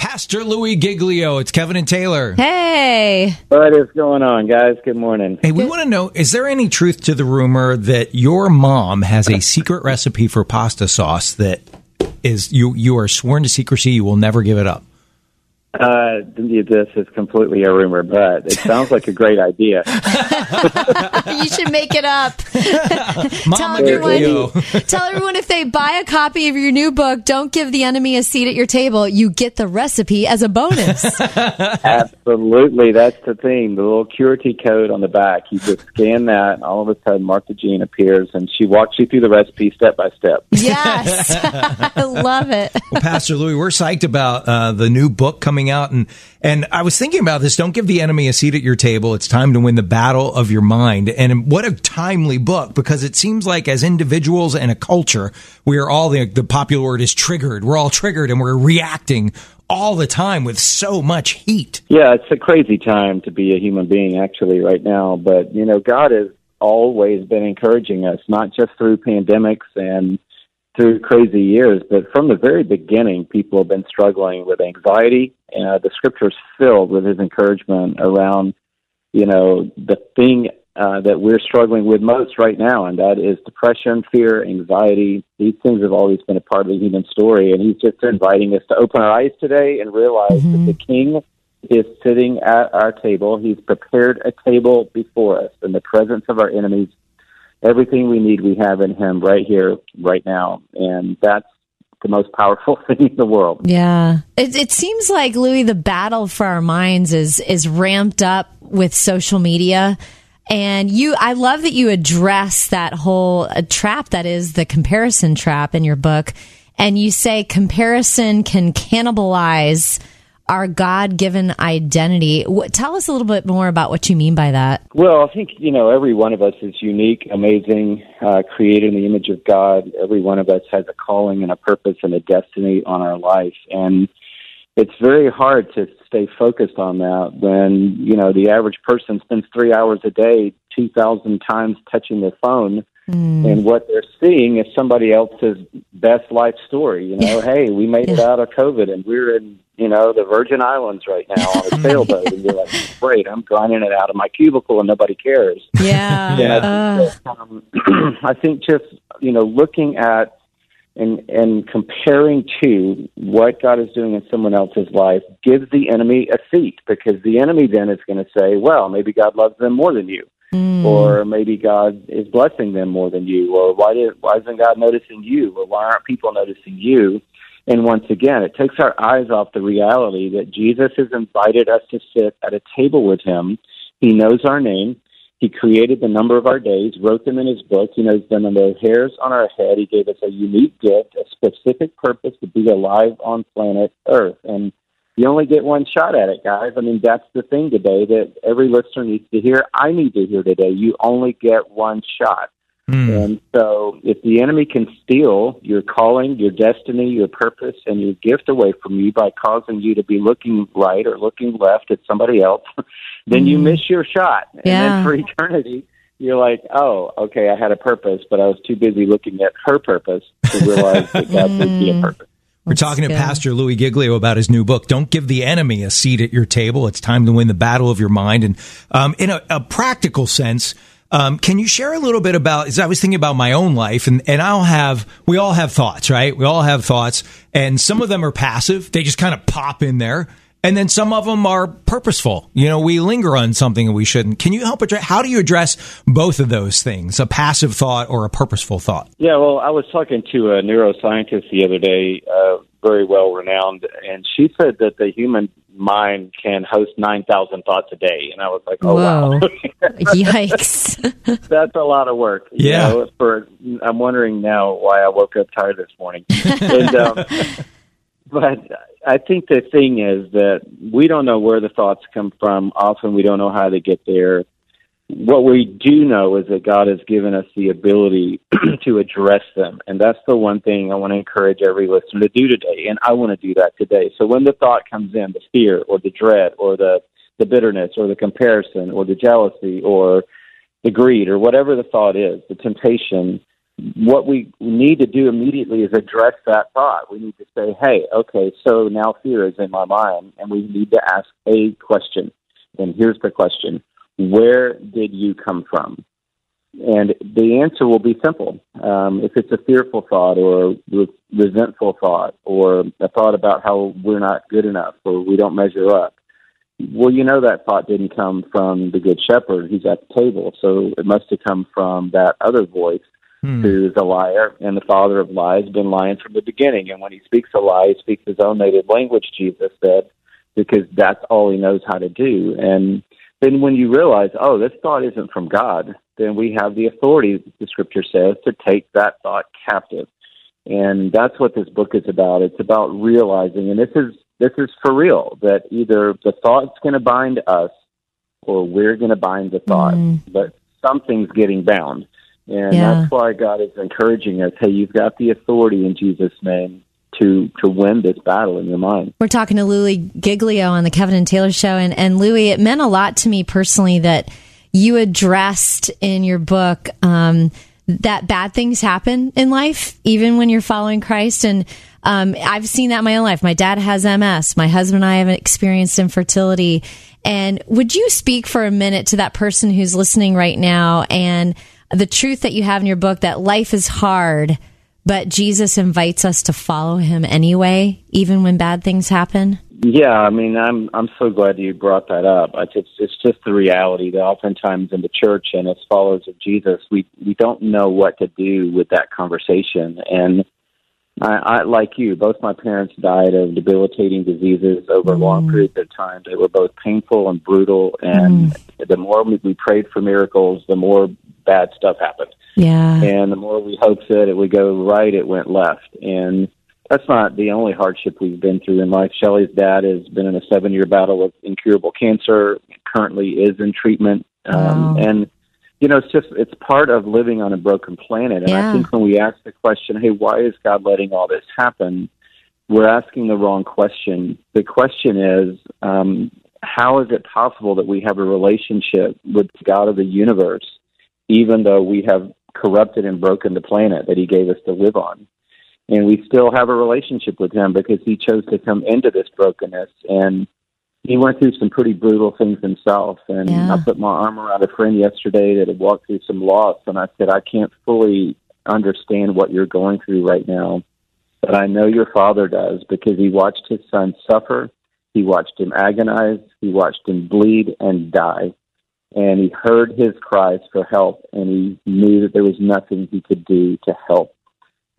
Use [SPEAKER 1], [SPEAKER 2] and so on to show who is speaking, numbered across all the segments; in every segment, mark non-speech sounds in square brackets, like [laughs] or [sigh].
[SPEAKER 1] Pastor Louie Giglio. It's Kevin and Taylor.
[SPEAKER 2] Hey.
[SPEAKER 3] What is going on, guys? Good morning.
[SPEAKER 1] Hey, we want to know is there any truth to the rumor that your mom has a secret recipe for pasta sauce that is you you are sworn to secrecy, you will never give it up?
[SPEAKER 3] Uh, this is completely a rumor, but it sounds like a great idea. [laughs]
[SPEAKER 2] you should make it up. [laughs] tell, everyone, tell everyone if they buy a copy of your new book, Don't Give the Enemy a Seat at Your Table, you get the recipe as a bonus. [laughs]
[SPEAKER 3] Absolutely. That's the thing. The little Curity code on the back. You just scan that, and all of a sudden, Martha Jean appears, and she walks you through the recipe step by step.
[SPEAKER 2] yes. I love it.
[SPEAKER 1] Well, Pastor Louie, we're psyched about uh, the new book coming out, and and I was thinking about this. Don't give the enemy a seat at your table. It's time to win the battle of your mind. And what a timely book because it seems like as individuals and a culture, we are all the the popular word is triggered. We're all triggered and we're reacting all the time with so much heat.
[SPEAKER 3] Yeah, it's a crazy time to be a human being actually right now. But you know, God has always been encouraging us, not just through pandemics and through crazy years, but from the very beginning, people have been struggling with anxiety. And uh, the scripture's filled with his encouragement around, you know, the thing uh, that we're struggling with most right now, and that is depression, fear, anxiety. These things have always been a part of the human story, and he's just inviting us to open our eyes today and realize mm-hmm. that the King is sitting at our table. He's prepared a table before us in the presence of our enemies everything we need we have in him right here right now. And that's the most powerful [laughs] thing in the world.
[SPEAKER 2] Yeah. It, it seems like Louie the battle for our minds is is ramped up with social media. And you i love that you address that whole uh, trap that is the comparison trap in your book. And you say comparison can cannibalize our God given identity. Tell us a little bit more about what you mean by that.
[SPEAKER 3] Well, I think, you know, every one of us is unique, amazing, uh, created in the image of God. Every one of us has a calling and a purpose and a destiny on our life. And it's very hard to stay focused on that when, you know, the average person spends three hours a day, 2,000 times touching their phone. Mm. And what they're seeing is somebody else's best life story. You know, hey, we made it out of COVID and we're in you know, the Virgin Islands right now on a [laughs] sailboat, and you're like, great, I'm grinding it out of my cubicle and nobody cares. [laughs]
[SPEAKER 2] Yeah. [laughs]
[SPEAKER 3] think, uh. um, [clears throat] I think just you know looking at and and comparing to what God is doing in someone else's life gives the enemy a seat because the enemy then is going to say, well, maybe God loves them more than you. Mm. Or maybe God is blessing them more than you, or why did why isn't God noticing you, or why aren't people noticing you? And once again, it takes our eyes off the reality that Jesus has invited us to sit at a table with him. He knows our name. He created the number of our days, wrote them in his book. He knows them and the hairs on our head. He gave us a unique gift, a specific purpose to be alive on planet Earth. And you only get one shot at it, guys. I mean, that's the thing today that every listener needs to hear. I need to hear today. You only get one shot. Mm. And so, if the enemy can steal your calling, your destiny, your purpose, and your gift away from you by causing you to be looking right or looking left at somebody else, [laughs] then mm. you miss your shot. And then for [laughs] eternity, you're like, oh, okay, I had a purpose, but I was too busy looking at her purpose to realize that God did be a mm. purpose.
[SPEAKER 1] We're talking to Pastor Louie Giglio about his new book. Don't give the enemy a seat at your table. It's time to win the battle of your mind. And um, in a, a practical sense, um, can you share a little bit about? As I was thinking about my own life, and and I'll have we all have thoughts, right? We all have thoughts, and some of them are passive; they just kind of pop in there. And then some of them are purposeful. You know, we linger on something and we shouldn't. Can you help address? How do you address both of those things, a passive thought or a purposeful thought?
[SPEAKER 3] Yeah, well, I was talking to a neuroscientist the other day, uh, very well renowned, and she said that the human mind can host 9,000 thoughts a day. And I was like, oh,
[SPEAKER 2] Whoa.
[SPEAKER 3] wow. [laughs]
[SPEAKER 2] Yikes. [laughs]
[SPEAKER 3] That's a lot of work.
[SPEAKER 1] Yeah.
[SPEAKER 3] You know, for, I'm wondering now why I woke up tired this morning. [laughs] and, um, but I think the thing is that we don't know where the thoughts come from. Often we don't know how they get there. What we do know is that God has given us the ability [clears throat] to address them. And that's the one thing I want to encourage every listener to do today. And I want to do that today. So when the thought comes in, the fear or the dread or the, the bitterness or the comparison or the jealousy or the greed or whatever the thought is, the temptation, what we need to do immediately is address that thought. We need to say, hey, okay, so now fear is in my mind, and we need to ask a question. And here's the question Where did you come from? And the answer will be simple. Um, if it's a fearful thought or a resentful thought or a thought about how we're not good enough or we don't measure up, well, you know that thought didn't come from the good shepherd who's at the table. So it must have come from that other voice hmm. who's a liar and the father of lies, been lying from the beginning. And when he speaks a lie, he speaks his own native language, Jesus said, because that's all he knows how to do. And then when you realize, oh, this thought isn't from God, then we have the authority, the scripture says, to take that thought captive. And that's what this book is about. It's about realizing, and this is this is for real, that either the thought's going to bind us or we're going to bind the thought. Mm. But something's getting bound. And yeah. that's why God is encouraging us, hey, you've got the authority in Jesus' name to to win this battle in your mind.
[SPEAKER 2] We're talking to Louie Giglio on the Kevin and Taylor show and, and Louie, it meant a lot to me personally that you addressed in your book um, that bad things happen in life, even when you're following Christ. And um, I've seen that in my own life. My dad has MS. My husband and I have experienced infertility. And would you speak for a minute to that person who's listening right now and the truth that you have in your book that life is hard, but Jesus invites us to follow him anyway, even when bad things happen?
[SPEAKER 3] Yeah, I mean, I'm I'm so glad you brought that up. It's it's just the reality that oftentimes in the church and as followers of Jesus, we we don't know what to do with that conversation. And I, I like you, both my parents died of debilitating diseases over mm. long periods of time. They were both painful and brutal, and mm. the more we, we prayed for miracles, the more bad stuff happened.
[SPEAKER 2] Yeah.
[SPEAKER 3] And the more we hoped that it would go right, it went left. And that's not the only hardship we've been through in life. Shelley's dad has been in a seven year battle with incurable cancer, currently is in treatment. Um, and, you know, it's just, it's part of living on a broken planet. And yeah. I think when we ask the question, hey, why is God letting all this happen? We're asking the wrong question. The question is, um, how is it possible that we have a relationship with God of the universe even though we have corrupted and broken the planet that he gave us to live on. And we still have a relationship with him because he chose to come into this brokenness. And he went through some pretty brutal things himself. And yeah. I put my arm around a friend yesterday that had walked through some loss. And I said, I can't fully understand what you're going through right now. But I know your father does because he watched his son suffer. He watched him agonize. He watched him bleed and die and he heard his cries for help, and he knew that there was nothing he could do to help.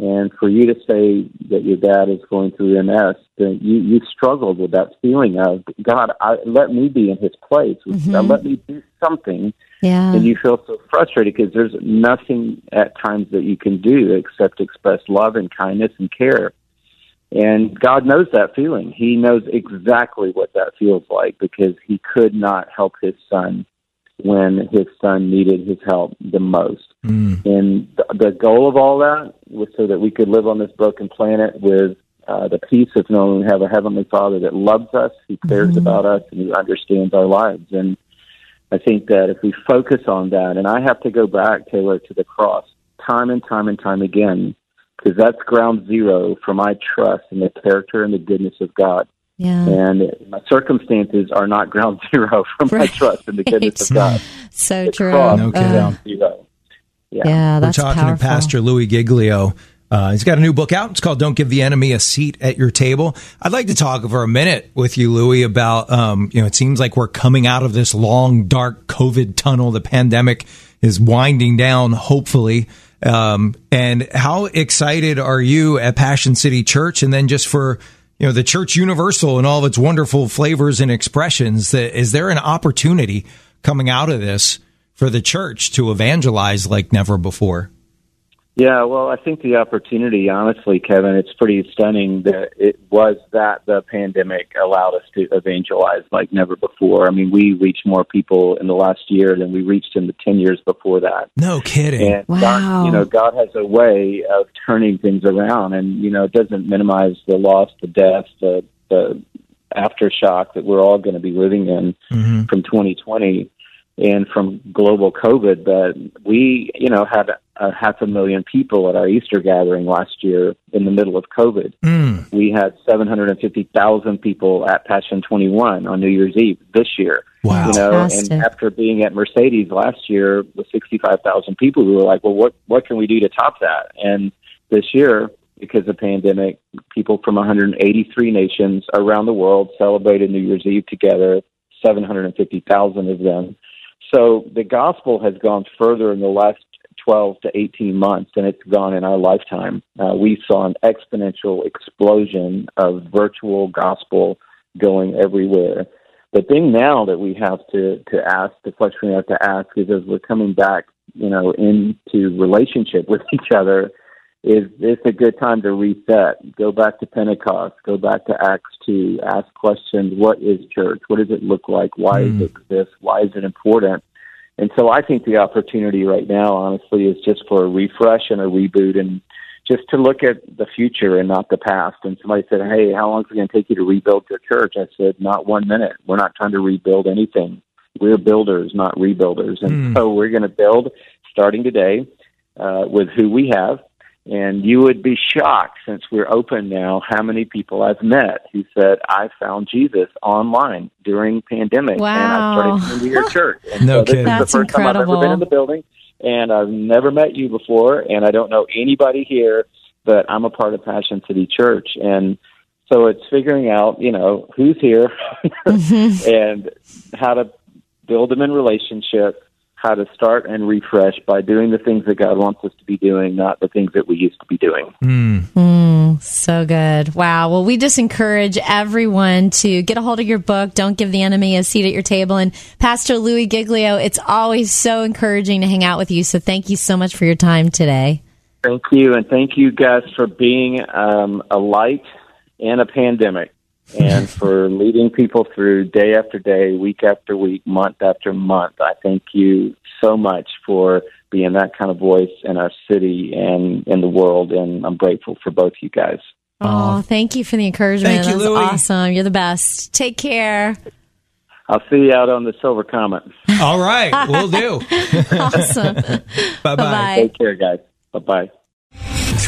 [SPEAKER 3] And for you to say that your dad is going through MS, then you you struggled with that feeling of God, I, let me be in His place. Mm-hmm. Let me do something.
[SPEAKER 2] Yeah.
[SPEAKER 3] And you feel so frustrated because there's nothing at times that you can do except express love and kindness and care. And God knows that feeling. He knows exactly what that feels like because He could not help His son when his son needed his help the most. Mm. And the, the goal of all that was so that we could live on this broken planet with uh, the peace of knowing we have a heavenly Father that loves us, who cares mm-hmm. about us, and who understands our lives. And I think that if we focus on that, and I have to go back, Taylor, to the cross time and time and time again, because that's ground zero for my trust in the character and the goodness of God.
[SPEAKER 2] Yeah.
[SPEAKER 3] And my circumstances are not [laughs] ground zero for my right. trust in the goodness of [laughs] God.
[SPEAKER 2] So the true.
[SPEAKER 1] No kidding. Ground zero.
[SPEAKER 2] Yeah. yeah, that's
[SPEAKER 1] We're talking
[SPEAKER 2] powerful.
[SPEAKER 1] to Pastor Louie Giglio. Uh, he's got a new book out. It's called "Don't Give the Enemy a Seat at Your Table." I'd like to talk for a minute with you, Louie, about um, you know. It seems like we're coming out of this long, dark COVID tunnel. The pandemic is winding down, hopefully. Um, and how excited are you at Passion City Church? And then just for you know the church universal and all of its wonderful flavors and expressions that is there an opportunity coming out of this for the church to evangelize like never before
[SPEAKER 3] Yeah, well, I think the opportunity, honestly, Kevin, it's pretty stunning that it was that the pandemic allowed us to evangelize like never before. I mean, we reached more people in the last year than we reached in the 10 years before that.
[SPEAKER 1] No kidding.
[SPEAKER 3] And
[SPEAKER 2] Wow.
[SPEAKER 3] God, you know, God has a way of turning things around, and you know, it doesn't minimize the loss, the death, the the aftershock that we're all going to be living in
[SPEAKER 1] Mhm.
[SPEAKER 3] from 2020 and from global COVID. But we, you know, had a half a million people at our Easter gathering last year in the middle of COVID.
[SPEAKER 1] Mm.
[SPEAKER 3] We had 750,000 people at Passion 21 on New Year's Eve this year.
[SPEAKER 1] Wow.
[SPEAKER 3] You know,
[SPEAKER 2] Fantastic.
[SPEAKER 3] and after being at Mercedes last year with 65,000 people, we were like, well, what, what can we do to top that? And this year, because of the pandemic, people from 183 nations around the world celebrated New Year's Eve together, 750,000 of them. So the gospel has gone further in the last 12 to 18 months than it's gone in our lifetime. Uh, we saw an exponential explosion of virtual gospel going everywhere. The thing now that we have to, to ask, the question we have to ask is as we're coming back, you know, into relationship [laughs] with each other, is it's a good time to reset. Go back to Pentecost. Go back to Acts 2. Ask questions. What is church? What does it look like? Why does it exist? Why is it important? And so I think the opportunity right now, honestly, is just for a refresh and a reboot and just to look at the future and not the past. And somebody said, Hey, how long is it going to take you to rebuild your church? I said, Not one minute. We're not trying to rebuild anything. We're builders, not rebuilders. And so we're going to build starting today uh, with who we have. And you would be shocked since we're open now how many people I've met who said, I found Jesus online during pandemic and I
[SPEAKER 2] Wow.
[SPEAKER 3] started coming to your church. [laughs] And
[SPEAKER 1] No
[SPEAKER 3] so this
[SPEAKER 1] kidding.
[SPEAKER 3] is the
[SPEAKER 2] That's
[SPEAKER 3] first time I've ever been in the building and I've never met you before and I don't know anybody here, but I'm a part of Passion City Church. And so it's figuring out, you know, who's here mm-hmm. [laughs] and how to build them in relationship, how to start and refresh by doing the things that God wants us to be doing, not the things that we used to be doing.
[SPEAKER 2] So good. Wow. Well, we just encourage everyone to get a hold of your book. Don't give the enemy a seat at your table. And Pastor Louie Giglio, it's always so encouraging to hang out with you. So thank you so much for your time today.
[SPEAKER 3] Thank you, and thank you guys for being um, a light in a pandemic, and for leading people through day after day, week after week, month after month. I thank you so much for being that kind of voice in our city and in the world, and I'm grateful for both you guys.
[SPEAKER 2] Oh, thank you for the encouragement.
[SPEAKER 1] Thank you,
[SPEAKER 2] That's
[SPEAKER 1] Louie.
[SPEAKER 2] awesome. You're the best. Take care.
[SPEAKER 3] I'll see you out on the Silver Comet.
[SPEAKER 1] All right. We'll do. [laughs]
[SPEAKER 2] Awesome. [laughs]
[SPEAKER 1] Bye bye.
[SPEAKER 2] Bye-bye.
[SPEAKER 3] Take care, guys. Bye bye.